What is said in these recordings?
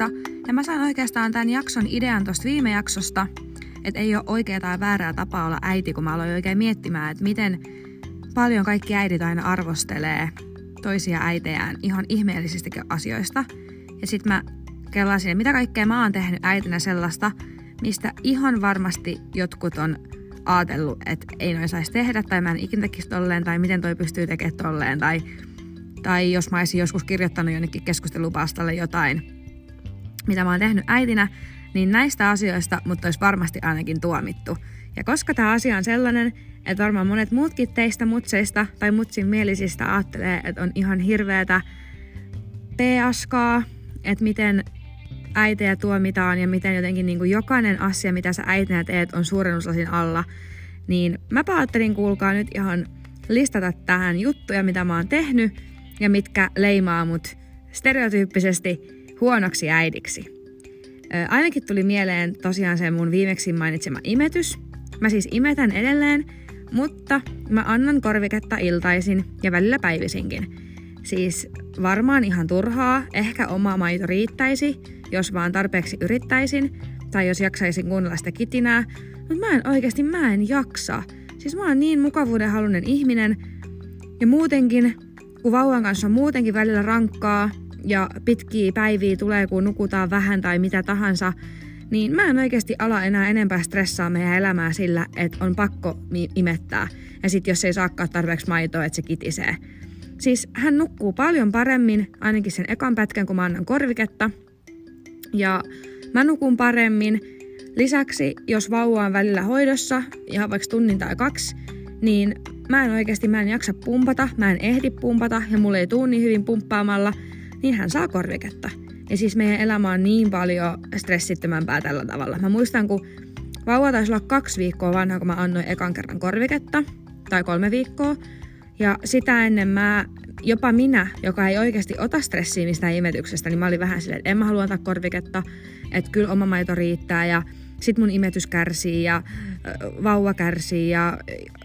Moikissa! Ja mä sain oikeastaan tämän jakson idean tuosta viime jaksosta, että ei ole oikea tai väärää tapaa olla äiti, kun mä aloin oikein miettimään, että miten paljon kaikki äidit aina arvostelee toisia äitejään ihan ihmeellisistäkin asioista. Ja sitten mä kellasin, että mitä kaikkea mä oon tehnyt äitinä sellaista, mistä ihan varmasti jotkut on ajatellut, että ei noin saisi tehdä, tai mä en ikinä tekisi tolleen, tai miten toi pystyy tekemään tolleen, tai, tai jos mä olisin joskus kirjoittanut jonnekin keskustelupastalle jotain, mitä mä oon tehnyt äitinä, niin näistä asioista mutta olisi varmasti ainakin tuomittu. Ja koska tämä asia on sellainen, että varmaan monet muutkin teistä mutseista tai mutsin mielisistä ajattelee, että on ihan hirveätä p-askaa, että miten äitejä tuomitaan ja miten jotenkin niin kuin jokainen asia, mitä sä äitinä teet, on suurennuslasin alla, niin mä ajattelin kuulkaa nyt ihan listata tähän juttuja, mitä mä oon tehnyt ja mitkä leimaa mut stereotyyppisesti huonoksi äidiksi. Ainakin tuli mieleen tosiaan se mun viimeksi mainitsema imetys. Mä siis imetän edelleen, mutta mä annan korviketta iltaisin ja välillä päivisinkin. Siis varmaan ihan turhaa, ehkä oma maito riittäisi, jos vaan tarpeeksi yrittäisin, tai jos jaksaisin kuunnella sitä kitinää, mutta mä en oikeasti, mä en jaksa. Siis mä oon niin mukavuuden halunen ihminen, ja muutenkin, kun vauvan kanssa on muutenkin välillä rankkaa, ja pitkiä päiviä tulee, kun nukutaan vähän tai mitä tahansa, niin mä en oikeasti ala enää enempää stressaa meidän elämää sillä, että on pakko imettää. Ja sit jos ei saakaan tarpeeksi maitoa, että se kitisee. Siis hän nukkuu paljon paremmin, ainakin sen ekan pätkän, kun mä annan korviketta. Ja mä nukun paremmin. Lisäksi, jos vauva on välillä hoidossa, ihan vaikka tunnin tai kaksi, niin mä en oikeasti, mä en jaksa pumpata, mä en ehdi pumpata ja mulle ei tuu niin hyvin pumppaamalla, niin hän saa korviketta. Ja siis meidän elämä on niin paljon stressittömämpää tällä tavalla. Mä muistan, kun vauva taisi olla kaksi viikkoa vanha, kun mä annoin ekan kerran korviketta, tai kolme viikkoa. Ja sitä ennen mä, jopa minä, joka ei oikeasti ota stressiä mistään imetyksestä, niin mä olin vähän silleen, että en mä halua antaa korviketta, että kyllä oma maito riittää ja sit mun imetys kärsii ja vauva kärsii ja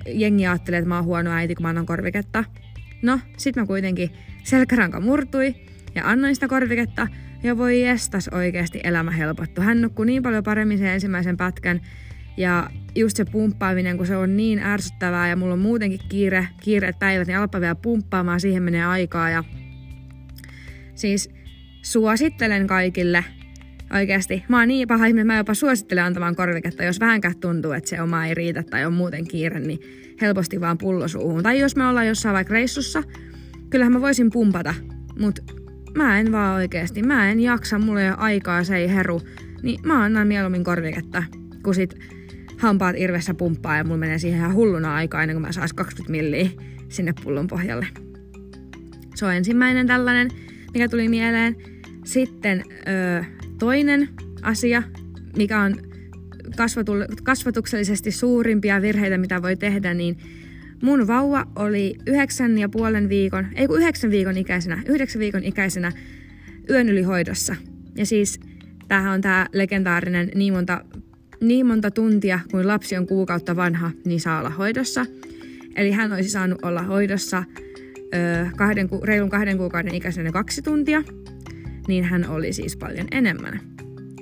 jengi ajattelee, että mä oon huono äiti, kun mä annan korviketta. No, sit mä kuitenkin selkäranka murtui ja annoin sitä korviketta ja voi jestas oikeasti elämä helpottu. Hän nukkui niin paljon paremmin sen ensimmäisen pätkän ja just se pumppaaminen, kun se on niin ärsyttävää ja mulla on muutenkin kiire, kiireet päivät, niin alpa vielä pumppaamaan, siihen menee aikaa. Ja siis suosittelen kaikille oikeasti. Mä oon niin paha ihminen, mä jopa suosittelen antamaan korviketta, jos vähänkään tuntuu, että se oma ei riitä tai on muuten kiire, niin helposti vaan pullosuuhun. Tai jos me ollaan jossain vaikka reissussa, kyllähän mä voisin pumpata, mutta mä en vaan oikeasti, mä en jaksa, mulla ei ole aikaa, se ei heru, niin mä annan mieluummin korviketta, kun sit hampaat irvessä pumppaa ja mulla menee siihen ihan hulluna aikaa ennen kuin mä sais 20 milliä sinne pullon pohjalle. Se on ensimmäinen tällainen, mikä tuli mieleen. Sitten ö, toinen asia, mikä on kasvatuksellisesti suurimpia virheitä, mitä voi tehdä, niin mun vauva oli yhdeksän ja puolen viikon, ei kun yhdeksän viikon ikäisenä, yhdeksän viikon ikäisenä yön yli hoidossa. Ja siis tämähän on tämä legendaarinen niin monta niin monta tuntia, kuin lapsi on kuukautta vanha, niin saa olla hoidossa. Eli hän olisi saanut olla hoidossa ö, kahden, reilun kahden kuukauden ikäisenä kaksi tuntia, niin hän oli siis paljon enemmän.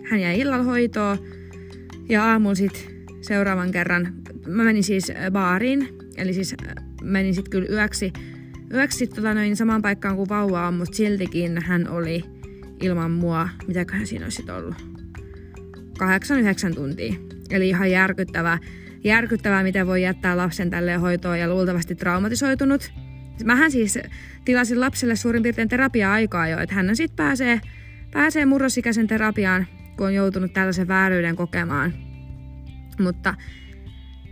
Hän jäi illalla hoitoon ja aamulla sitten seuraavan kerran, mä menin siis baariin, eli siis menin sitten kyllä yöksi, yöksi tota noin samaan paikkaan kuin vauva on, mutta siltikin hän oli ilman mua, mitäköhän siinä olisi ollut 8-9 tuntia. Eli ihan järkyttävää. Järkyttävää, miten voi jättää lapsen tälle hoitoon ja luultavasti traumatisoitunut. Mähän siis tilasin lapselle suurin piirtein terapia-aikaa jo, että hän sitten pääsee, pääsee murrosikäisen terapiaan, kun on joutunut tällaisen vääryyden kokemaan. Mutta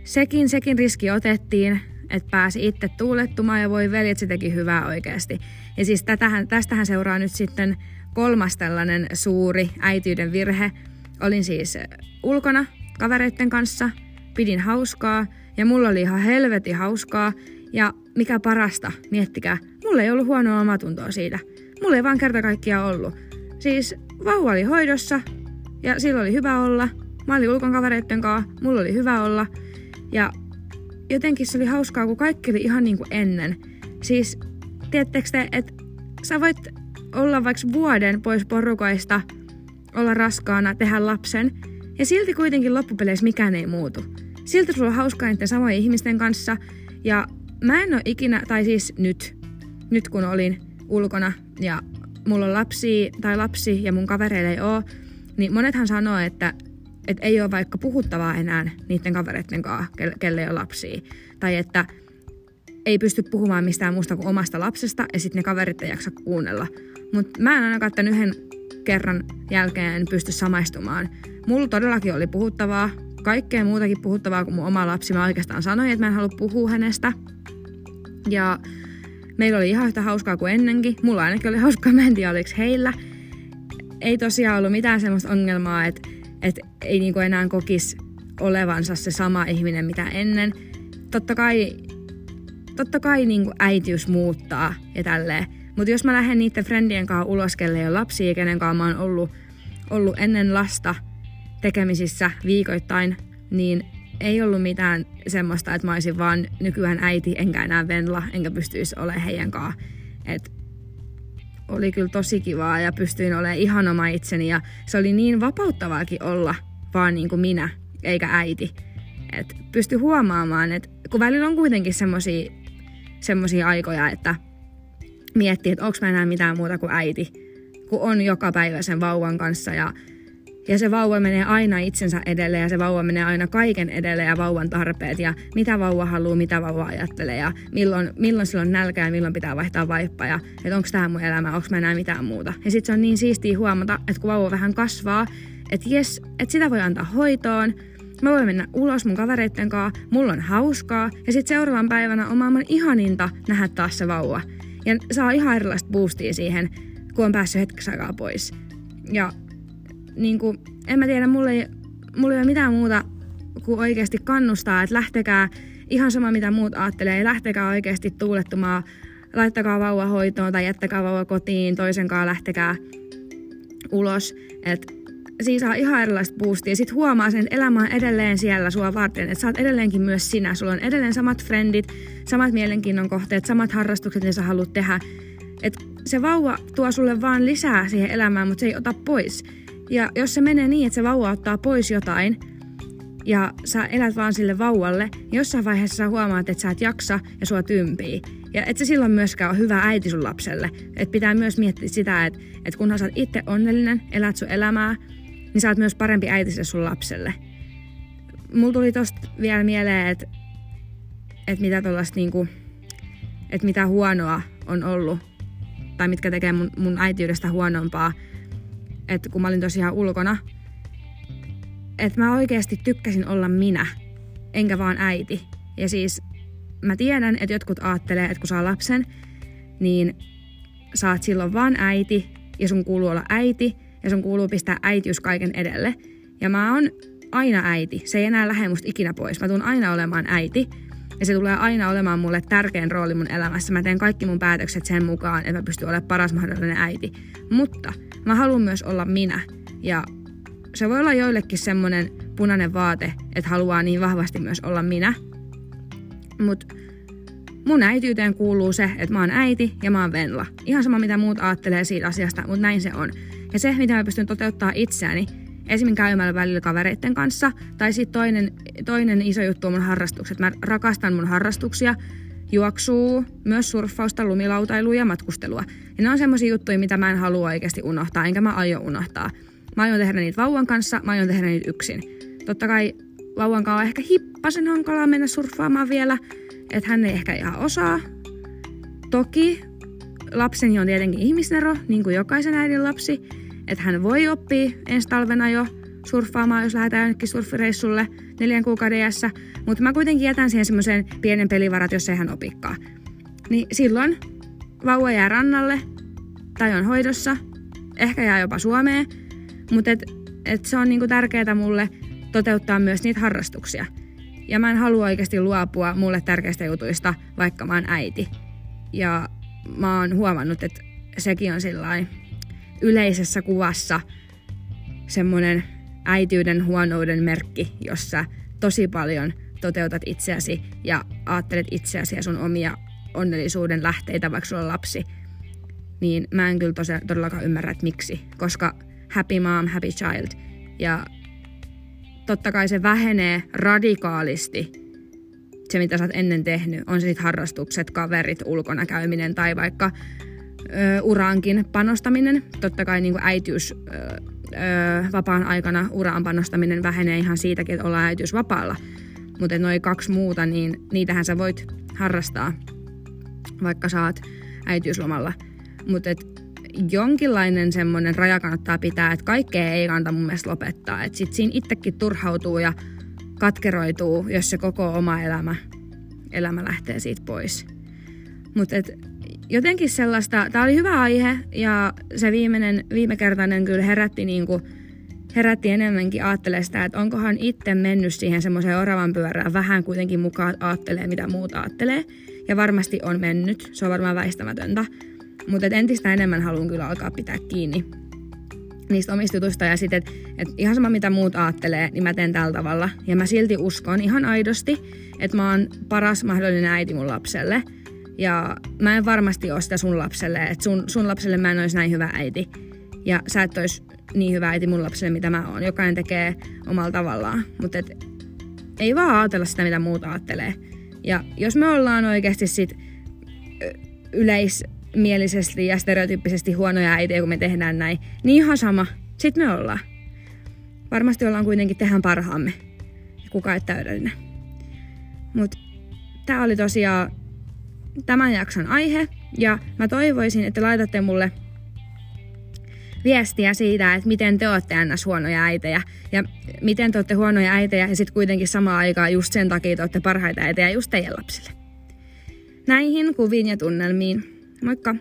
sekin, sekin riski otettiin, että pääsi itse tuulettumaan ja voi veljet se teki hyvää oikeasti. Ja siis tätähän, tästähän seuraa nyt sitten kolmas tällainen suuri äityyden virhe, Olin siis ulkona kavereiden kanssa, pidin hauskaa ja mulla oli ihan helveti hauskaa. Ja mikä parasta, miettikää, mulla ei ollut huonoa omatuntoa siitä. Mulla ei vaan kerta kaikkiaan ollut. Siis vauva oli hoidossa ja sillä oli hyvä olla. Mä olin ulkon kavereiden kanssa, mulla oli hyvä olla. Ja jotenkin se oli hauskaa, kun kaikki oli ihan niin kuin ennen. Siis, tiedättekö te, että sä voit olla vaikka vuoden pois porukoista – olla raskaana, tehdä lapsen, ja silti kuitenkin loppupeleissä mikään ei muutu. Silti sulla on hauskaa niiden samojen ihmisten kanssa, ja mä en ole ikinä, tai siis nyt, nyt kun olin ulkona ja mulla on lapsi tai lapsi ja mun kavereilla ei ole, niin monethan sanoo, että, että ei ole vaikka puhuttavaa enää niiden kavereiden kanssa, kelle ei ole lapsia. Tai että ei pysty puhumaan mistään muusta kuin omasta lapsesta ja sitten ne kaverit ei jaksa kuunnella. Mutta mä en ainakaan tämän yhden kerran jälkeen pysty samaistumaan. Mulla todellakin oli puhuttavaa, kaikkea muutakin puhuttavaa kuin mun oma lapsi. Mä oikeastaan sanoin, että mä en halua puhua hänestä. Ja meillä oli ihan yhtä hauskaa kuin ennenkin. Mulla ainakin oli hauskaa, mä en tiedä oliko heillä. Ei tosiaan ollut mitään semmoista ongelmaa, että, että ei niinku enää kokisi olevansa se sama ihminen mitä ennen. Totta kai, totta kai niinku äitiys muuttaa ja tälleen. Mutta jos mä lähden niiden friendien kanssa ulos, kelle ei ole lapsia, kenen kanssa mä oon ollut, ollut ennen lasta tekemisissä viikoittain, niin ei ollut mitään semmoista, että mä olisin vaan nykyään äiti, enkä enää venla, enkä pystyisi olemaan heidän kanssa. Oli kyllä tosi kivaa ja pystyin olemaan ihan oma itseni ja se oli niin vapauttavaakin olla vaan niin kuin minä, eikä äiti. Et pysty huomaamaan, että kun välillä on kuitenkin semmoisia aikoja, että miettii, että onko mä enää mitään muuta kuin äiti, kun on joka päivä sen vauvan kanssa ja ja se vauva menee aina itsensä edelle ja se vauva menee aina kaiken edelle ja vauvan tarpeet ja mitä vauva haluaa, mitä vauva ajattelee ja milloin, milloin sillä on nälkä ja milloin pitää vaihtaa vaippa ja että onko tämä mun elämä, onko mä enää mitään muuta. Ja sitten se on niin siistiä huomata, että kun vauva vähän kasvaa, että jes, että sitä voi antaa hoitoon, Mä voin mennä ulos mun kavereitten kanssa, mulla on hauskaa ja sitten seuraavan päivänä on maailman ihaninta nähdä taas se vauva. Ja saa ihan erilaista boostia siihen, kun on päässyt hetkeksi aikaa pois. Ja niin kuin, en mä tiedä, mulla ei, mulla ei ole mitään muuta kuin oikeasti kannustaa, että lähtekää ihan sama mitä muut ajattelee, lähtekää oikeasti tuulettumaan, laittakaa vauva hoitoon tai jättäkää vauva kotiin, toisenkaan lähtekää ulos. Et siinä saa ihan erilaista boostia. Sitten huomaa sen, että elämä on edelleen siellä sua varten. Että sä oot edelleenkin myös sinä. Sulla on edelleen samat frendit, samat mielenkiinnon kohteet, samat harrastukset, mitä sä haluat tehdä. Et se vauva tuo sulle vaan lisää siihen elämään, mutta se ei ota pois. Ja jos se menee niin, että se vauva ottaa pois jotain, ja sä elät vaan sille vauvalle, niin jossain vaiheessa sä huomaat, että sä et jaksa ja sua tympii. Ja et se silloin myöskään ole hyvä äiti sun lapselle. Et pitää myös miettiä sitä, että et kunhan sä oot itse onnellinen, elät sun elämää, niin sä oot myös parempi äiti sille sun lapselle. Mulla tuli tosta vielä mieleen, että et mitä tollasta niinku, että mitä huonoa on ollut, tai mitkä tekee mun, mun äitiydestä huonompaa, että kun mä olin tosiaan ulkona, että mä oikeasti tykkäsin olla minä, enkä vaan äiti. Ja siis mä tiedän, että jotkut ajattelee, että kun saa lapsen, niin saat silloin vaan äiti ja sun kuuluu olla äiti ja sun kuuluu pistää äitiys kaiken edelle. Ja mä oon aina äiti. Se ei enää lähde musta ikinä pois. Mä tuun aina olemaan äiti. Ja se tulee aina olemaan mulle tärkein rooli mun elämässä. Mä teen kaikki mun päätökset sen mukaan, että mä pystyn olemaan paras mahdollinen äiti. Mutta mä haluan myös olla minä. Ja se voi olla joillekin semmonen punainen vaate, että haluaa niin vahvasti myös olla minä. Mutta mun äitiyteen kuuluu se, että mä oon äiti ja mä oon Venla. Ihan sama mitä muut ajattelee siitä asiasta, mutta näin se on. Ja se, mitä mä pystyn toteuttaa itseäni, esimerkiksi käymällä välillä kavereiden kanssa, tai sitten toinen, toinen iso juttu on mun harrastukset. Mä rakastan mun harrastuksia, juoksuu, myös surffausta, lumilautailua ja matkustelua. Ja ne on semmoisia juttuja, mitä mä en halua oikeasti unohtaa, enkä mä aio unohtaa. Mä aion tehdä niitä vauvan kanssa, mä aion tehdä niitä yksin. Totta kai vauvan kanssa on ehkä hippasen hankalaa mennä surffaamaan vielä, että hän ei ehkä ihan osaa. Toki lapseni on tietenkin ihmisnero, niin kuin jokaisen äidin lapsi, että hän voi oppia ensi talvena jo surffaamaan, jos lähdetään jonnekin surfireissulle neljän kuukauden iässä, mutta mä kuitenkin jätän siihen semmoisen pienen pelivarat, jos ei hän opikkaa. Niin silloin vauva jää rannalle tai on hoidossa, ehkä jää jopa Suomeen, mutta et, et se on niinku tärkeää mulle toteuttaa myös niitä harrastuksia. Ja mä en halua oikeasti luopua mulle tärkeistä jutuista, vaikka mä oon äiti. Ja mä oon huomannut, että sekin on sillain yleisessä kuvassa semmoinen äityyden huonouden merkki, jossa tosi paljon toteutat itseäsi ja ajattelet itseäsi ja sun omia onnellisuuden lähteitä, vaikka sulla on lapsi, niin mä en kyllä tosi, todellakaan ymmärrä, että miksi. Koska happy mom, happy child. Ja totta kai se vähenee radikaalisti se, mitä sä oot ennen tehnyt. On se sitten harrastukset, kaverit, ulkona käyminen tai vaikka uraankin panostaminen. Totta kai niin kuin äitiys ö, ö, vapaan aikana uraan panostaminen vähenee ihan siitäkin, että ollaan äitiysvapaalla. Mutta noin kaksi muuta, niin niitähän sä voit harrastaa, vaikka saat äitiyslomalla. Mutta jonkinlainen semmoinen raja kannattaa pitää, että kaikkea ei kannata mun mielestä lopettaa. Että sit siinä itsekin turhautuu ja katkeroituu, jos se koko oma elämä, elämä lähtee siitä pois. Mutta jotenkin sellaista, tämä oli hyvä aihe ja se viimeinen, viimekertainen kyllä herätti niinku, herätti enemmänkin ajattelee sitä, että onkohan itse mennyt siihen semmoiseen oravan pyörään vähän kuitenkin mukaan ajattelee, mitä muut ajattelee. Ja varmasti on mennyt, se on varmaan väistämätöntä. Mutta entistä enemmän haluan kyllä alkaa pitää kiinni niistä omista jutuista ja sitten, että et ihan sama mitä muut ajattelee, niin mä teen tällä tavalla. Ja mä silti uskon ihan aidosti, että mä oon paras mahdollinen äiti mun lapselle. Ja mä en varmasti ole sitä sun lapselle, että sun, sun lapselle mä en olisi näin hyvä äiti. Ja sä et olisi niin hyvä äiti mun lapselle, mitä mä oon. Jokainen tekee omalla tavallaan. Mutta ei vaan ajatella sitä, mitä muut ajattelee. Ja jos me ollaan oikeasti sit yleis mielisesti ja stereotyyppisesti huonoja äitiä, kun me tehdään näin, niin ihan sama. Sitten me ollaan. Varmasti ollaan kuitenkin tehdään parhaamme. Kuka ei täydellinen. Mutta tämä oli tosiaan tämän jakson aihe. Ja mä toivoisin, että laitatte mulle viestiä siitä, että miten te olette aina huonoja äitejä ja miten te olette huonoja äitejä ja sitten kuitenkin samaan aikaan just sen takia te olette parhaita äitejä just teidän lapsille. Näihin kuviin ja tunnelmiin Moikka!